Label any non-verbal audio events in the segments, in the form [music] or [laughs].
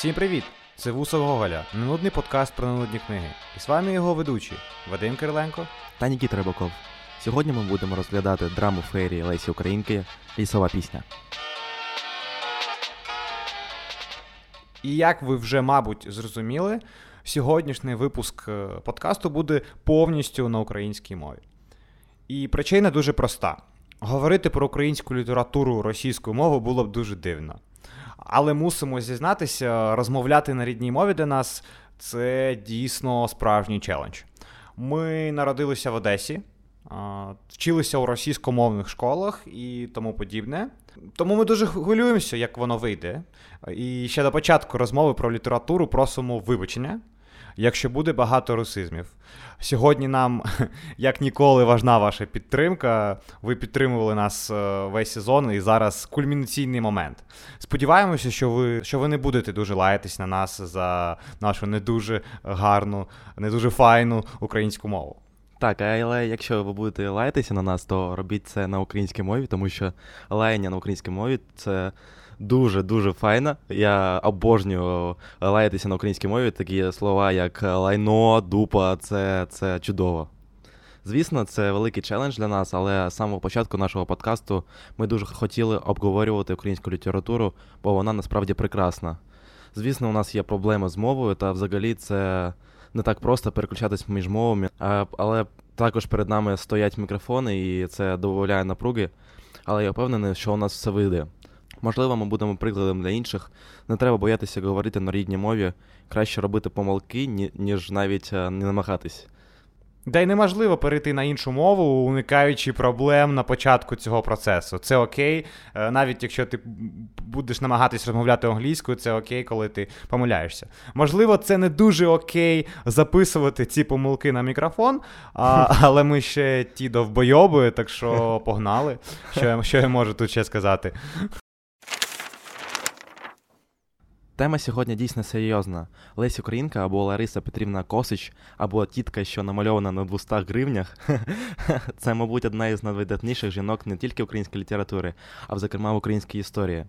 Всім привіт! Це Вусов Гоголя, ненудний подкаст про ненудні книги. І з вами його ведучі Вадим Кириленко та Нікіт Рибаков. Сьогодні ми будемо розглядати драму феєрії Лесі Українки Лісова пісня. І як ви вже, мабуть, зрозуміли, сьогоднішній випуск е, подкасту буде повністю на українській мові. І причина дуже проста: говорити про українську літературу російською мовою було б дуже дивно. Але мусимо зізнатися, розмовляти на рідній мові для нас це дійсно справжній челендж. Ми народилися в Одесі, вчилися у російськомовних школах і тому подібне. Тому ми дуже хвилюємося, як воно вийде. І ще до початку розмови про літературу просимо вибачення якщо буде багато русизмів. Сьогодні нам, [laughs] як ніколи, важна ваша підтримка. Ви підтримували нас е, весь сезон, і зараз кульмінаційний момент. Сподіваємося, що ви що ви не будете дуже лаятись на нас за нашу не дуже гарну, не дуже файну українську мову. Так, але якщо ви будете лаятися на нас, то робіть це на українській мові, тому що лаяння на українській мові це дуже-дуже файна. Я обожнюю лаятися на українській мові. Такі слова, як лайно, дупа, це, це чудово. Звісно, це великий челендж для нас, але з самого початку нашого подкасту ми дуже хотіли обговорювати українську літературу, бо вона насправді прекрасна. Звісно, у нас є проблеми з мовою, та взагалі це не так просто переключатись між мовами, але також перед нами стоять мікрофони, і це додає напруги. Але я впевнений, що у нас все вийде. Можливо, ми будемо прикладом для інших. Не треба боятися говорити на рідній мові, краще робити помилки, ніж навіть е, не намагатись. Да й неможливо перейти на іншу мову, уникаючи проблем на початку цього процесу. Це окей, е, навіть якщо ти будеш намагатись розмовляти англійською, це окей, коли ти помиляєшся. Можливо, це не дуже окей записувати ці помилки на мікрофон, а, [laughs] але ми ще ті довбойоби, так що погнали. Що я, Що я можу тут ще сказати? Тема сьогодні дійсно серйозна. Лесь Українка або Лариса Петрівна Косич, або тітка, що намальована на 200 гривнях. [laughs] Це, мабуть, одна із найвидатніших жінок не тільки української літератури, а зокрема в українській історії.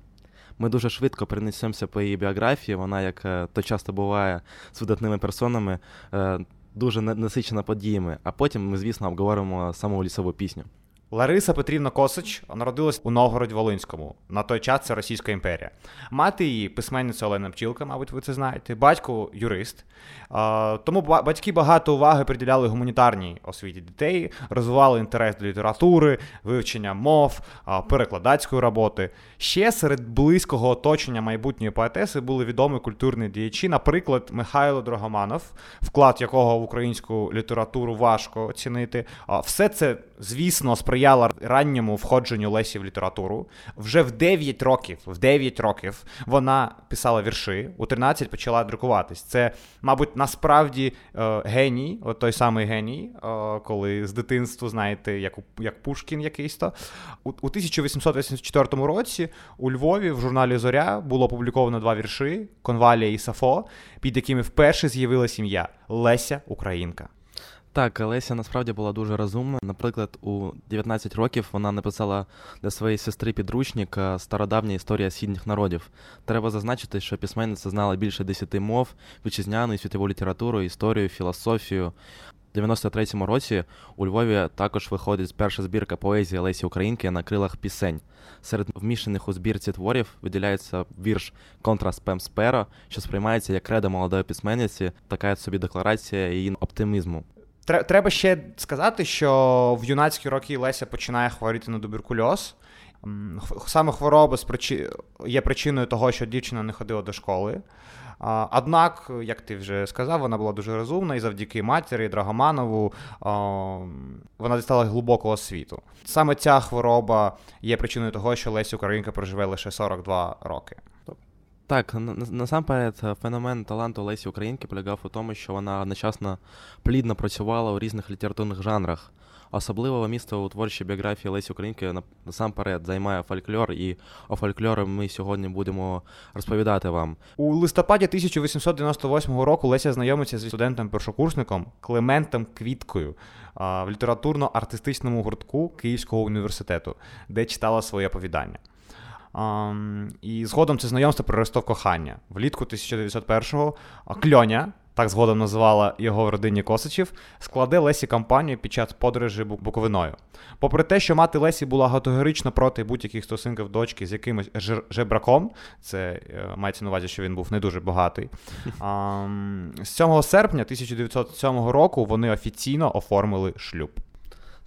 Ми дуже швидко перенесемося по її біографії. Вона, як е, то часто буває з видатними персонами, е, дуже насичена подіями. А потім ми, звісно, обговоримо саму лісову пісню. Лариса Петрівна Косич народилась у Новгороді Волинському. На той час це Російська імперія. Мати її письменниця Олена Пчілка, мабуть, ви це знаєте. Батько юрист. Тому батьки багато уваги приділяли гуманітарній освіті дітей, розвивали інтерес до літератури, вивчення мов, перекладацької роботи. Ще серед близького оточення майбутньої поетеси були відомі культурні діячі, наприклад, Михайло Драгоманов, вклад якого в українську літературу важко оцінити. Все це, звісно, сприяла ранньому входженню Лесі в літературу. Вже в 9 років в 9 років вона писала вірші, у 13 почала друкуватись. Це, мабуть, насправді е, геній, от той самий геній, е, коли з дитинства, знаєте, як як Пушкін якийсь то. У, у 1884 році у Львові в журналі Зоря було опубліковано два вірші Конвалія і Сафо, під якими вперше з'явилася сім'я Леся Українка. Так, Леся насправді була дуже розумна. Наприклад, у 19 років вона написала для своєї сестри підручник Стародавня історія східних народів. Треба зазначити, що письменниця знала більше 10 мов, вітчизняну і світову літературу, історію, філософію. У 93-му році у Львові також виходить перша збірка поезії Лесі Українки на крилах пісень. Серед вміщених у збірці творів виділяється вірш Контра Спем Сперо, що сприймається як кредо молодої письменниці, така собі декларація її оптимізму. Треба ще сказати, що в юнацькі роки Леся починає хворіти на туберкульоз. Саме хвороба є причиною того, що дівчина не ходила до школи. Однак, як ти вже сказав, вона була дуже розумна і завдяки матері Драгоманову вона дістала глибокого світу. Саме ця хвороба є причиною того, що Леся Українка проживе лише 42 роки. Так, насамперед, е, феномен таланту Лесі Українки полягав у тому, що вона одночасно плідно працювала у різних літературних жанрах. Особливо місто у творчій біографії Лесі Українки насамперед займає фольклор, і о фольклорі ми сьогодні будемо розповідати вам. У листопаді 1898 року Леся знайомиться зі студентом-першокурсником Клементом Квіткою в літературно-артистичному гуртку Київського університету, де читала своє оповідання. І згодом це знайомство переростало кохання. Влітку 1901-го Кльоня, так згодом називала його в родині Косачів, складе Лесі кампанію під час подорожі Буковиною. Попри те, що мати Лесі була категорично проти будь-яких стосунків дочки з якимось жебраком, це е, мається на увазі, що він був не дуже багатий. [laughs] А, з 7 серпня 1907 року вони офіційно оформили шлюб.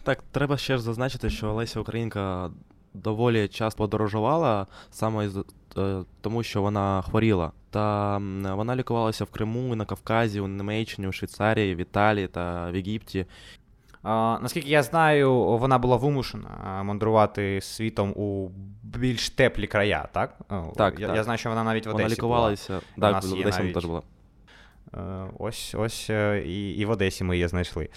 Так, треба ще ж зазначити, що Леся Українка доволі часто подорожувала саме е, тому, що вона хворіла. Та вона лікувалася в Криму, на Кавказі, у Німеччині, у Швейцарії, в Італії та в Єгипті. А, Наскільки я знаю, вона була вимушена мандрувати світом у більш теплі края, так? Так, Я так. я знаю, що вона навіть в Одесі Вона лікувалася, була. так, в Одесі навіть... теж була. Е, ось ось е, і, і в Одесі ми її знайшли.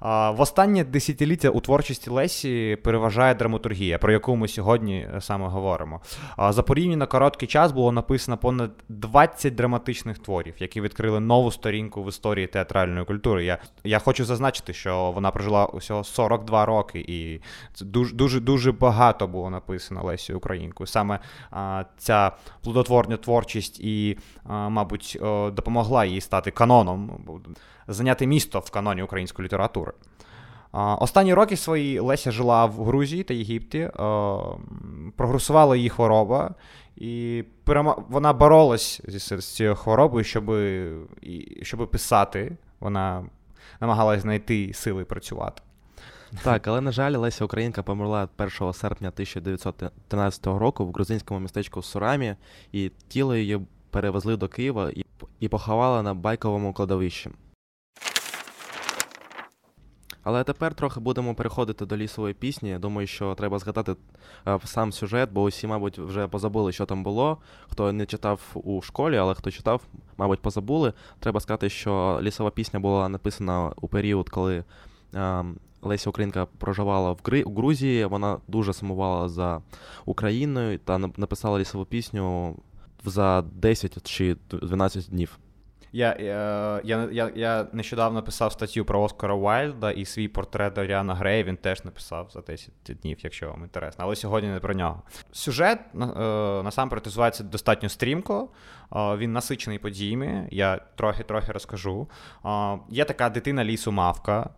В останнє десятиліття у творчості Лесі переважає драматургія, про яку ми сьогодні е, саме говоримо. За порівняно короткий час було написано понад 20 драматичних творів, які відкрили нову сторінку в історії театральної культури. Я я хочу зазначити, що вона прожила усього 42 роки, і це дуже дуже дуже багато було написано Лесі Українкою. Саме а, ця плодотворна творчість і, а, мабуть, допомогла їй стати каноном зайняти місто в каноні української літератури. Останні роки свої Леся жила в Грузії та Єгипті, прогресувала її хвороба, і вона боролась з цією хворобою, щоб щоб писати. Вона намагалась знайти сили працювати. Так, але, на жаль, Леся Українка померла 1 серпня 1913 року в грузинському містечку Сурамі, і тіло її перевезли до Києва і поховали на байковому кладовищі. Але тепер трохи будемо переходити до лісової пісні. Думаю, що треба згадати е, сам сюжет, бо усі, мабуть, вже позабули, що там було. Хто не читав у школі, але хто читав, мабуть, позабули. Треба сказати, що лісова пісня була написана у період, коли е, Леся Українка проживала в Грузії. Вона дуже сумувала за Україною та написала лісову пісню за 10 чи 12 днів. Я я, я, я нещодавно писав статтю про Оскара Уайльда і свій портрет Доріана Грея він теж написав за 10 днів, якщо вам інтересно. Але сьогодні не про нього. Сюжет е, насамперед називається достатньо стрімко. Е, він насичений подіями. Я трохи-трохи розкажу. Е, є така дитина лісу Мавка.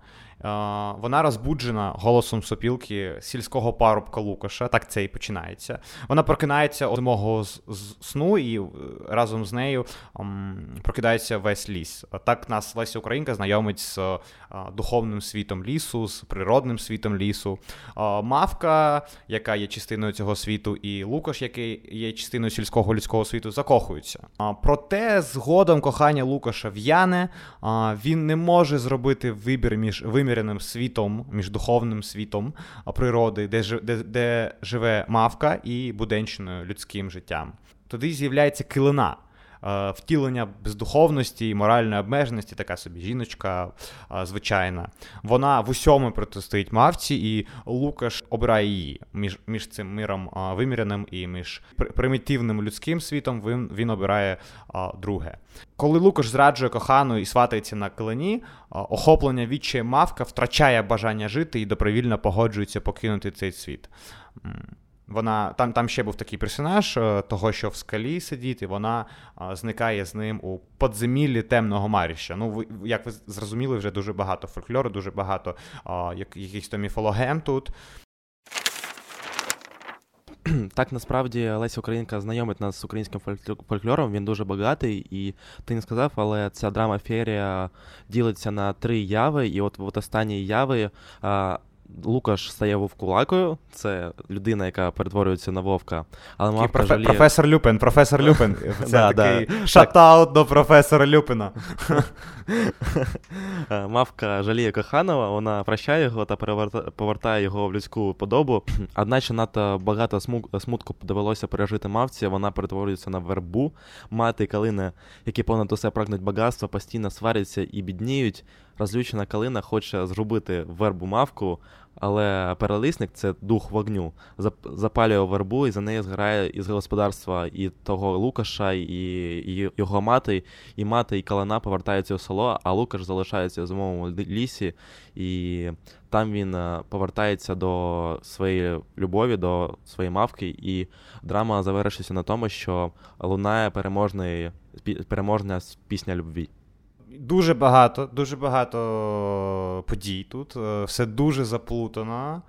Вона розбуджена голосом сопілки сільського парубка Лукаша, так це і починається. Вона прокинається од мого сну, і е, разом з нею прокидається весь ліс. Так нас Леся Українка знайомить з духовним світом лісу, з природним світом лісу. Мавка, яка є частиною цього світу, і Лукаш, який є частиною сільського людського світу, закохуються. Проте згодом кохання Лукаша в'яне, він не може зробити вибір між вимір виміряним світом, між духовним світом природи, де де, де живе мавка і буденщиною людським життям. Тоді з'являється килина. Е, втілення бездуховності і моральної обмеженості, така собі жіночка е, звичайна. Вона в усьому протистоїть мавці, і Лукаш обирає її між між цим миром е, виміряним і між примітивним людським світом. Він він обирає друге. Коли Лукаш зраджує кохану і сватається на клині, охоплення відчає мавка втрачає бажання жити і добровільно погоджується покинути цей світ. Вона там там ще був такий персонаж, е, того, що в скалі сидить, і вона зникає з ним у подземіллі темного маріща. Ну, як ви зрозуміли, вже дуже багато фольклору, дуже багато якихось то міфологем тут. [clears throat] Так, насправді Леся Українка знайомить нас з українським фольклором, він дуже багатий, і ти не сказав, але ця драма ферія ділиться на три яви, і от от останні яви. Лукаш стає вовкулакою, це людина, яка перетворюється на вовка. Але Мавка профе- жаліє... Професор Люпин, професор [laughs] Люпин. Це такий шатаут до професора Люпина. [laughs] Е, Мавка жаліє коханого, вона прощає його та повертає його в людську подобу. [clears throat] Одначе надто багато смутку довелося пережити мавці, вона перетворюється на вербу. Мати калини, які понад усе прагнуть багатства, постійно сваряться і бідніють. Розлючена калина хоче зробити вербу мавку, Але перелисник це дух вогню. Запалює вербу, і за неї зграє із господарства і того Лукаша, і, і його мати, і мати, і Калана повертаються у село, а Лукаш залишається в зимовому лісі, і там він е, повертається до своєї любові, до своєї мавки, і драма завершується на тому, що лунає переможний, переможна пісня любві. Дуже багато, дуже багато подій тут. Е, все дуже заплутано.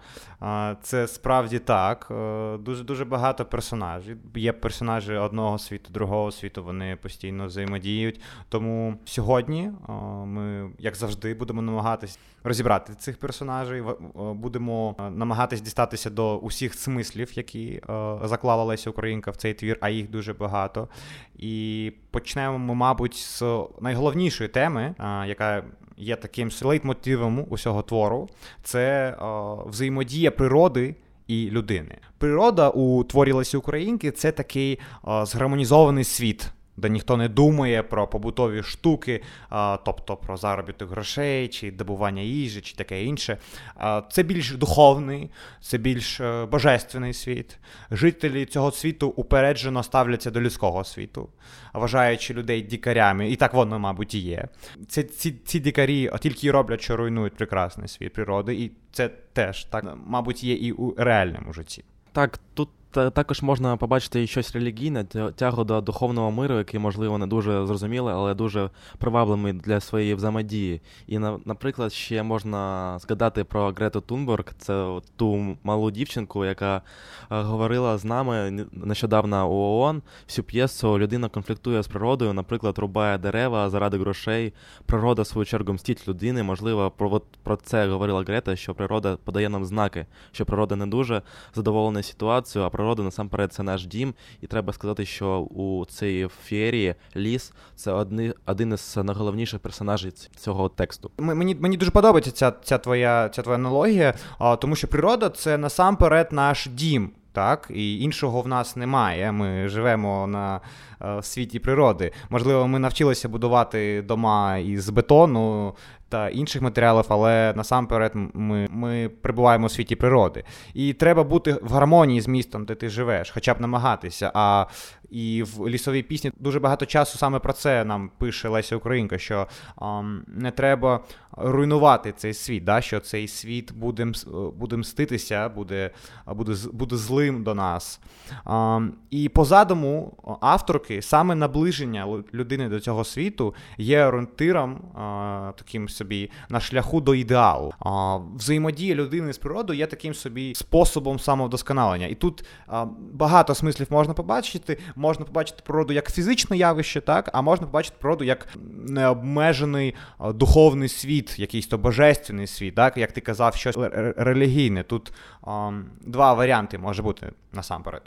Це справді так. Е, дуже дуже багато персонажів. Є персонажі одного світу, другого світу. Вони постійно взаємодіють. Тому сьогодні е, ми, як завжди, будемо намагатись розібрати цих персонажів. Будемо намагатись дістатися до усіх смислів, які заклала Леся Українка в цей твір, а їх дуже багато. І почнемо, ми, мабуть, з найголовнішої теми, яка є таким лейтмотивом усього твору, це взаємодія природи. І людини. Природа у творі Лесі Українки це такий згармонізований світ де ніхто не думає про побутові штуки, тобто про заробіток грошей, чи добування їжі, чи таке інше. Це більш духовний, це більш е, божественний світ. Жителі цього світу упереджено ставляться до людського світу, вважаючи людей дікарями, і так воно, мабуть, і є. Це ці ці дікарі тільки роблять, що руйнують прекрасний світ природи, і це теж так, мабуть, є і у реальному житті. Так, тут також можна побачити щось релігійне, тягу до духовного миру, який, можливо, не дуже зрозумілий, але дуже привабливий для своєї взаємодії. І, наприклад, ще можна згадати про Грету Тунберг, це ту малу дівчинку, яка е, говорила з нами нещодавно у ООН. Всю п'єсу людина конфліктує з природою, наприклад, рубає дерева заради грошей. Природа, в свою чергу, мстить людини. Можливо, про про це говорила Грета, що природа подає нам знаки, що природа не дуже задоволена ситуацією, а природа насамперед це наш дім, і треба сказати, що у цій феєрії ліс це одни, один із найголовніших персонажів цього тексту. Мені мені дуже подобається ця ця твоя ця твоя аналогія, тому що природа це насамперед наш дім. Так, і іншого в нас немає. Ми живемо на е, світі природи. Можливо, ми навчилися будувати дома із бетону та інших матеріалів, але насамперед ми ми перебуваємо у світі природи. І треба бути в гармонії з містом, де ти живеш, хоча б намагатися. А і в лісовій пісні дуже багато часу саме про це нам пише Леся Українка, що ам, не треба руйнувати цей світ, да, що цей світ буде буде мститися, буде буде, буде злим до нас. Ам, і по задуму авторки саме наближення людини до цього світу є орієнтиром а, таким собі на шляху до ідеалу. А, Взаємодія людини з природою є таким собі способом самовдосконалення. І тут а, багато смислів можна побачити можна побачити природу як фізичне явище, так, а можна побачити природу як необмежений духовний світ, якийсь то божественний світ, так, як ти казав, щось релігійне. Тут а, два варіанти може бути насамперед.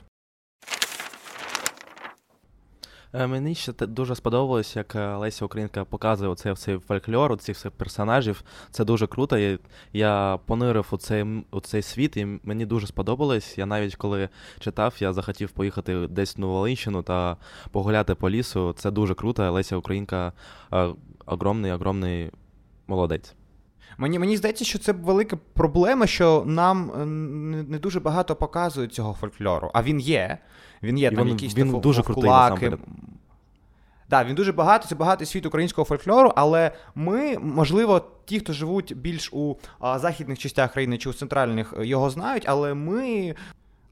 Е, мені ще дуже сподобалось, як е, Леся Українка показує оцей цей фольклор, цих всіх персонажів. Це дуже круто. І Я понирив у цей у цей світ, і мені дуже сподобалось. Я навіть коли читав, я захотів поїхати десь на Волинщину та погуляти по лісу. Це дуже круто. Леся Українка е, огромний, огромний молодець. Мені мені здається, що це велика проблема, що нам не дуже багато показують цього фольклору. А він є. Він є і там він, якісь він дуже крутий. Да, він дуже багато, це багатий світ українського фольклору, але ми, можливо, ті, хто живуть більш у а, західних частях країни чи у центральних, його знають, але ми.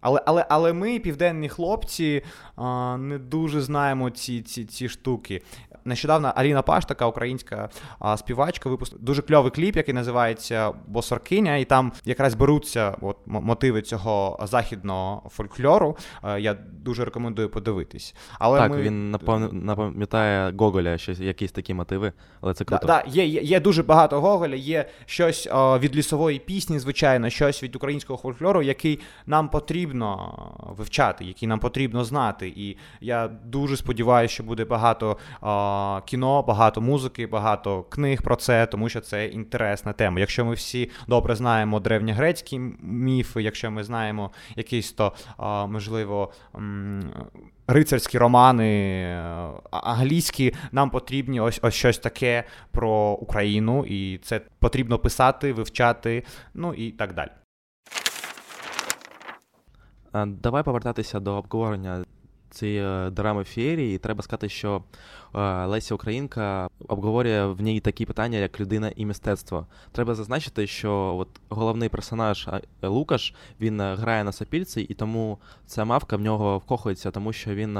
Але але, але ми, південні хлопці, а, не дуже знаємо ці ці, ці штуки. Нещодавно Аліна Паш, така українська а, співачка, випустила дуже кльовий кліп, який називається Босоркиня, і там якраз беруться от, мотиви цього західного фольклору. А, я дуже рекомендую подивитись. Але Так, ми... він напам'ятає Гоголя, щось якісь такі мотиви, але це круто. Да, да, Є є, є дуже багато Гоголя, є щось о, від лісової пісні, звичайно, щось від українського фольклору, який нам потрібно вивчати, який нам потрібно знати. І я дуже сподіваюся, що буде багато. О, кіно, багато музики, багато книг про це, тому що це інтересна тема. Якщо ми всі добре знаємо древньогрецькі міфи, якщо ми знаємо якісь то, можливо, рицарські романи англійські, нам потрібні ось ось щось таке про Україну, і це потрібно писати, вивчати, ну і так далі. Давай повертатися до обговорення цієї е, драми феєрії. І треба сказати, що е, Леся Українка обговорює в ній такі питання, як людина і мистецтво. Треба зазначити, що от головний персонаж Лукаш він е, грає на сапільці, і тому ця мавка в нього вкохується, тому що він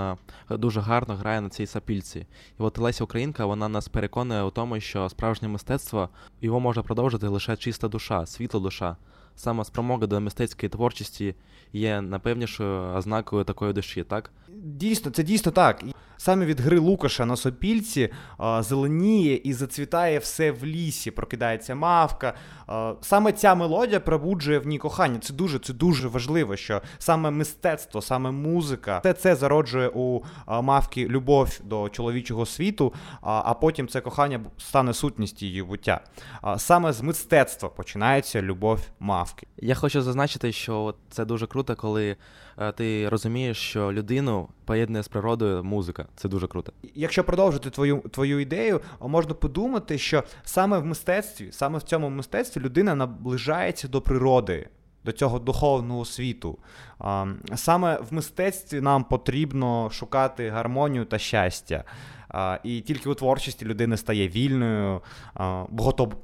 дуже гарно грає на цій сапільці. І от Леся Українка вона нас переконує у тому, що справжнє мистецтво його може продовжити лише чиста душа, світла душа саме спромога до мистецької творчості є напевнішою ознакою такої душі, так? Дійсно, це дійсно так. Саме від гри Лукаша на сопільці а, зеленіє і зацвітає все в лісі, прокидається мавка. А, саме ця мелодія пробуджує в ній кохання. Це дуже це дуже важливо, що саме мистецтво, саме музика, все це зароджує у а, мавки любов до чоловічого світу, а потім це кохання стане сутністю її буття. Саме з мистецтва починається любов мавки. Я хочу зазначити, що це дуже круто, коли ти розумієш, що людину поєднує з природою музика. Це дуже круто. Якщо продовжити твою твою ідею, можна подумати, що саме в мистецтві, саме в цьому мистецтві людина наближається до природи. До цього духовного світу. Саме в мистецтві нам потрібно шукати гармонію та щастя. І тільки у творчості людина стає вільною,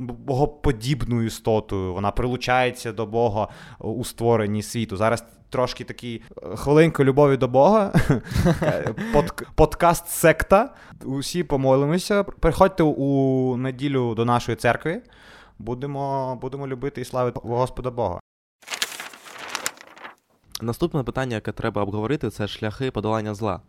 богоподібною істотою. Вона прилучається до Бога у створенні світу. Зараз трошки такий е, хвилинку любові до Бога. [laughs] Под, подкаст секта. Усі помолимося. Приходьте у неділю до нашої церкви. Будемо, Будемо любити і славити Господа Бога. Наступне питання, яке треба обговорити, це шляхи подолання зла.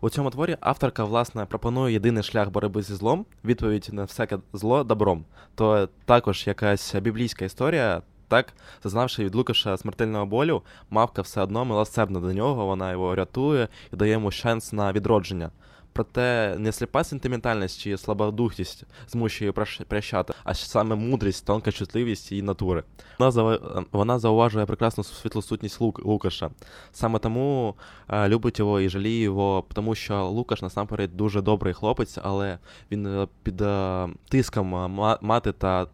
У цьому творі авторка, власне, пропонує єдиний шлях боротьби зі злом, відповідь на всяке зло добром. То також якась біблійська історія, так, зазнавши від Лукаша смертельного болю, мавка все одно милосердна до нього, вона його рятує і дає йому шанс на відродження. Проте не сліпа сентиментальність чи слабодухість змушує її прощати, а саме мудрість, тонка чутливість її натури. Вона зав... вона зауважує прекрасну світлу сутність Лук... Лукаша. Саме тому е, любить його і жаліє його, тому що Лукаш насамперед дуже добрий хлопець, але він е, під е, тиском мати та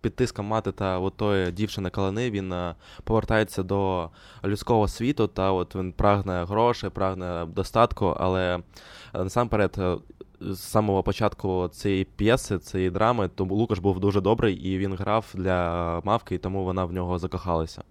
під тиском мати та от тої дівчини калини він е, повертається до людського світу, та от він прагне грошей, прагне достатку, але е, насамперед. Е, з самого початку цієї п'єси, цієї драми, то Лукаш був дуже добрий і він грав для мавки, і тому вона в нього закохалася.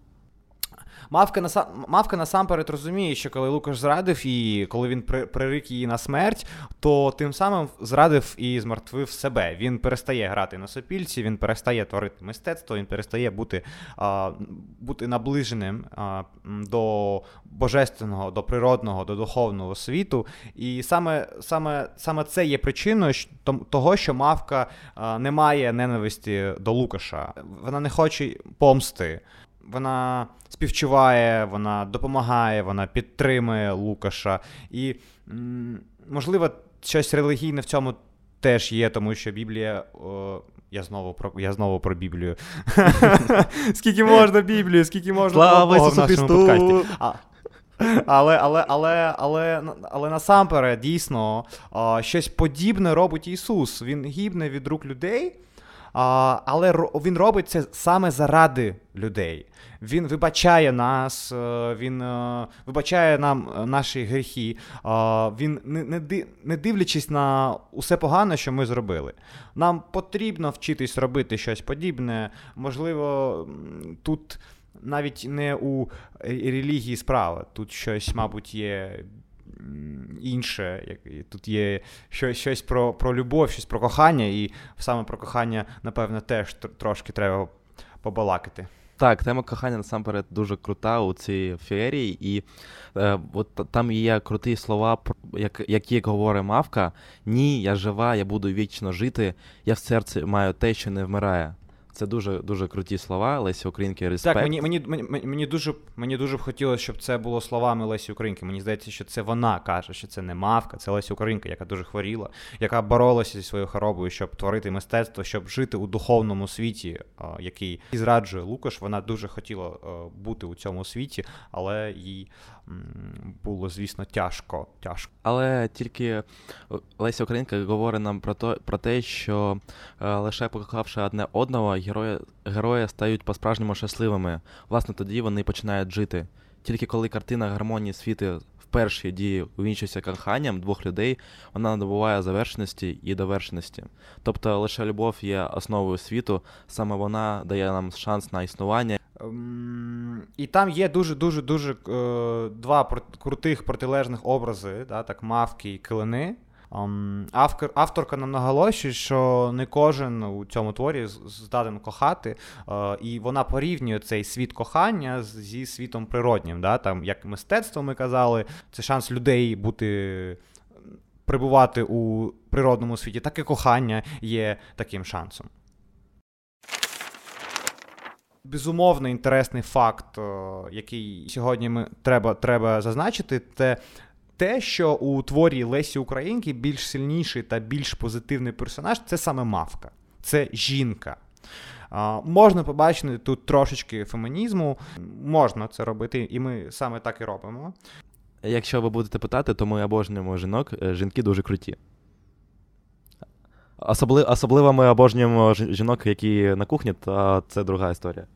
Мавка наса... Мавка насамперед розуміє, що коли Лукаш зрадив її, коли він при... пририк її на смерть, то тим самим зрадив і змертвив себе. Він перестає грати на сопільці, він перестає творити мистецтво, він перестає бути а, бути наближеним а, до божественного, до природного, до духовного світу. І саме саме, саме це є причиною того, що мавка а, не має ненависті до Лукаша. Вона не хоче помсти вона співчуває, вона допомагає, вона підтримує Лукаша. І, можливо, щось релігійне в цьому теж є, тому що Біблія. О, я знову про я знову про Біблію. [laughs] Скільки можна Біблію, скільки можна Слава Бога в нашому подкасті. Але але, але, але, але насамперед, дійсно, щось подібне робить Ісус. Він гібне від рук людей, але він робить це саме заради людей. Він вибачає нас, е, він е, вибачає нам е, наші гріхи. Він не дивлячись на усе погане, що ми зробили. Нам потрібно вчитись робити щось подібне. Можливо, тут навіть не у релігії справа. Тут щось, мабуть, є. Інше, тут є щось про про любов, щось про кохання, і саме про кохання, напевно, теж трошки треба побалакати. Так, тема кохання насамперед дуже крута у цій феєрії, і е, от там є круті слова, як, які говорить мавка: Ні, я жива, я буду вічно жити, я в серці маю те, що не вмирає. Це дуже дуже круті слова. Лесі Українки респект. Так, мені мені, мені, мені дуже мені дуже б хотілося, щоб це було словами Лесі Українки. Мені здається, що це вона каже, що це не мавка, це Лесі Українка, яка дуже хворіла, яка боролася зі своєю хворобою, щоб творити мистецтво, щоб жити у духовному світі, який зраджує Лукаш. Вона дуже хотіла бути у цьому світі, але їй було, звісно, тяжко. тяжко. Але тільки е, Леся Українка говорить нам про то, про те, що е, лише покохавши одне одного, герої, герої стають по-справжньому щасливими. Власне, тоді вони починають жити. Тільки коли картина гармонії світу в першій дії увінчується коханням двох людей, вона набуває завершеності і довершеності. Тобто лише любов є основою світу, саме вона дає нам шанс на існування. Ем, і там є дуже-дуже дуже е, два крутих протилежних образи, да, так, мавки і килини. Автор, авторка нам наголошує, що не кожен у цьому творі здатен кохати, uh, і вона порівнює цей світ кохання зі світом природнім. Да? Там, Як мистецтво ми казали, це шанс людей бути. Прибувати у природному світі, так і кохання є таким шансом. Безумовно, інтересний факт, який сьогодні ми треба треба зазначити, це те, що у творі Лесі Українки більш сильніший та більш позитивний персонаж це саме мавка, це жінка. Можна побачити тут трошечки фемінізму, можна це робити, і ми саме так і робимо. Якщо ви будете питати, то ми обожнюємо жінок, е, жінки дуже круті. Особли, особливо ми обожнюємо жінок, які на кухні, та це друга історія. [laughs]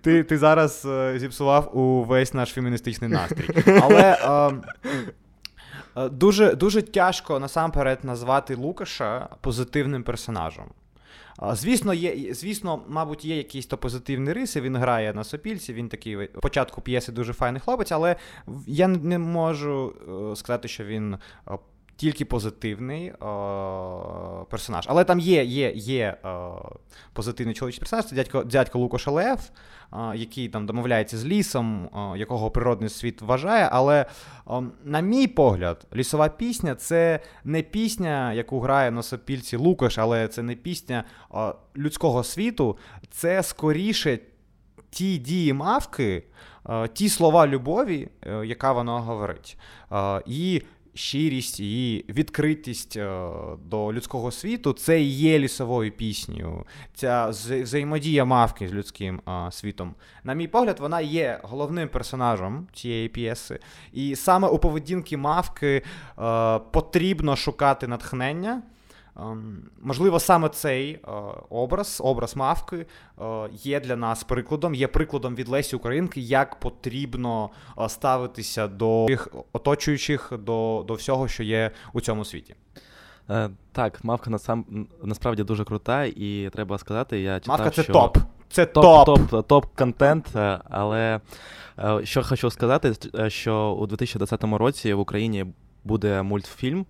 Ти ти зараз е, зіпсував увесь наш феміністичний настрій. [laughs] Але е, е, дуже дуже тяжко насамперед назвати Лукаша позитивним персонажем. Звісно, є, звісно, мабуть, є якісь то позитивні риси. Він грає на сопільці, він такий початку п'єси дуже файний хлопець, але я не можу е, сказати, що він е, тільки позитивний о, е, персонаж. Але там є є, є о, е, позитивний чоловічий персонаж, це дядько дядько Лукош Лев, о, е, який там домовляється з лісом, якого природний світ вважає. Але, на мій погляд, лісова пісня це не пісня, яку грає на сопільці Лукаш, але це не пісня людського світу, це скоріше ті дії мавки. Ті слова любові, яка вона говорить. І щирість і відкритість е, до людського світу це і є лісовою піснею. Ця взаємодія мавки з людським світом. На мій погляд, вона є головним персонажем цієї п'єси. І саме у поведінки мавки е, потрібно шукати натхнення. Ем, можливо, саме цей е, образ, образ мавки, е, є для нас прикладом, є прикладом від Лесі Українки, як потрібно е, ставитися до тих оточуючих, до до всього, що є у цьому світі. Так, мавка насам насправді дуже крута, і треба сказати, я читав, Мавка це що... топ. Це топ. Топ, топ, топ контент. Але що хочу сказати, що у 2020 році в Україні буде мультфільм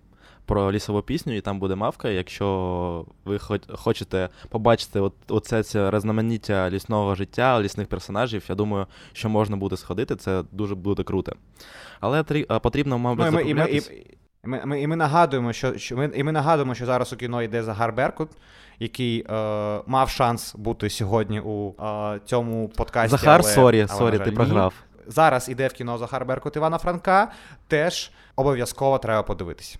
про лісову пісню, і там буде мавка. Якщо ви хочете побачити от, оце це різноманіття лісного життя, лісних персонажів, я думаю, що можна буде сходити, це дуже буде круто. Але потрібно, мабуть, ну, і, ми, і, ми, ми, і ми нагадуємо, що, що ми, і ми нагадуємо, що зараз у кіно йде Захар Беркут, який е, мав шанс бути сьогодні у е, цьому подкасті. Захар, але, sorry, але, sorry, ти програв. Зараз іде в кіно Захар Беркут Івана Франка. Теж обов'язково треба подивитись.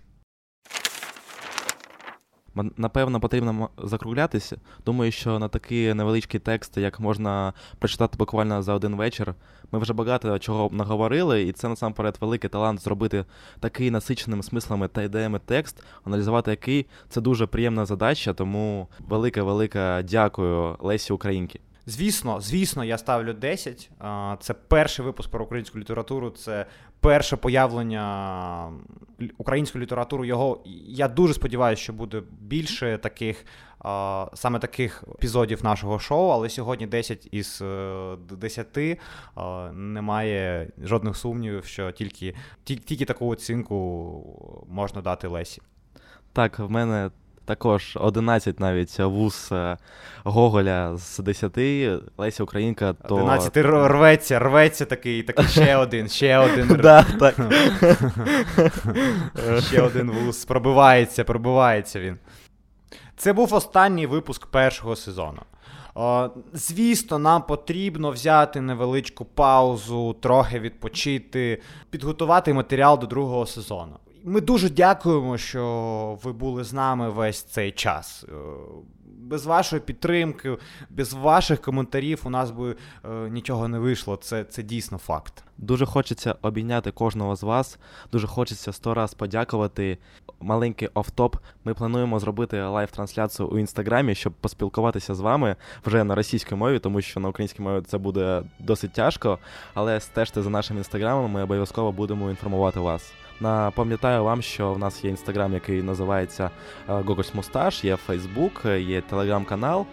Напевно, потрібно закруглятися. Думаю, що на такий невеличкий текст, як можна прочитати буквально за один вечір, ми вже багато чого наговорили, і це насамперед великий талант зробити такий насиченим смислами та ідеями текст, аналізувати який це дуже приємна задача. Тому велике-велике дякую Лесі Українки. Звісно, звісно, я ставлю 10. Це перший випуск про українську літературу. Це перше появлення української літератури. Його я дуже сподіваюся, що буде більше таких. Саме таких епізодів нашого шоу, але сьогодні 10 із 10 е, немає жодних сумнівів, що тільки тільки таку оцінку можна дати Лесі. Так, в мене також 11 навіть вуз е, Гоголя з 10, Леся Українка, то. 11 рветься, рветься такий, такий ще [laughs] один, ще один. Да, так. [laughs] Ще один вуз. Пробивається, пробивається він. Це був останній випуск першого сезону. О, звісно, нам потрібно взяти невеличку паузу, трохи відпочити, підготувати матеріал до другого сезону. Ми дуже дякуємо, що ви були з нами весь цей час. Е, без вашої підтримки, без ваших коментарів у нас би е, нічого не вийшло. Це, Це дійсно факт. Дуже хочеться обійняти кожного з вас. Дуже хочеться сто раз подякувати. Маленький офтоп. Ми плануємо зробити лайв-трансляцію у інстаграмі, щоб поспілкуватися з вами вже на російській мові, тому що на українській мові це буде досить тяжко. Але стежте за нашим інстаграмом, ми обов'язково будемо інформувати вас. Напам'ятаю вам, що в нас є інстаграм, який називається Гогольс Мусташ, є Фейсбук, є телеграм-канал.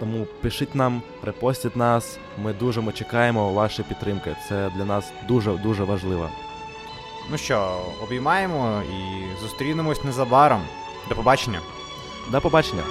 Тому пишіть нам, репостіть нас. Ми дуже ми чекаємо вашої підтримки. Це для нас дуже дуже важливо. Ну що, обіймаємо і зустрінемось незабаром. До побачення. До побачення.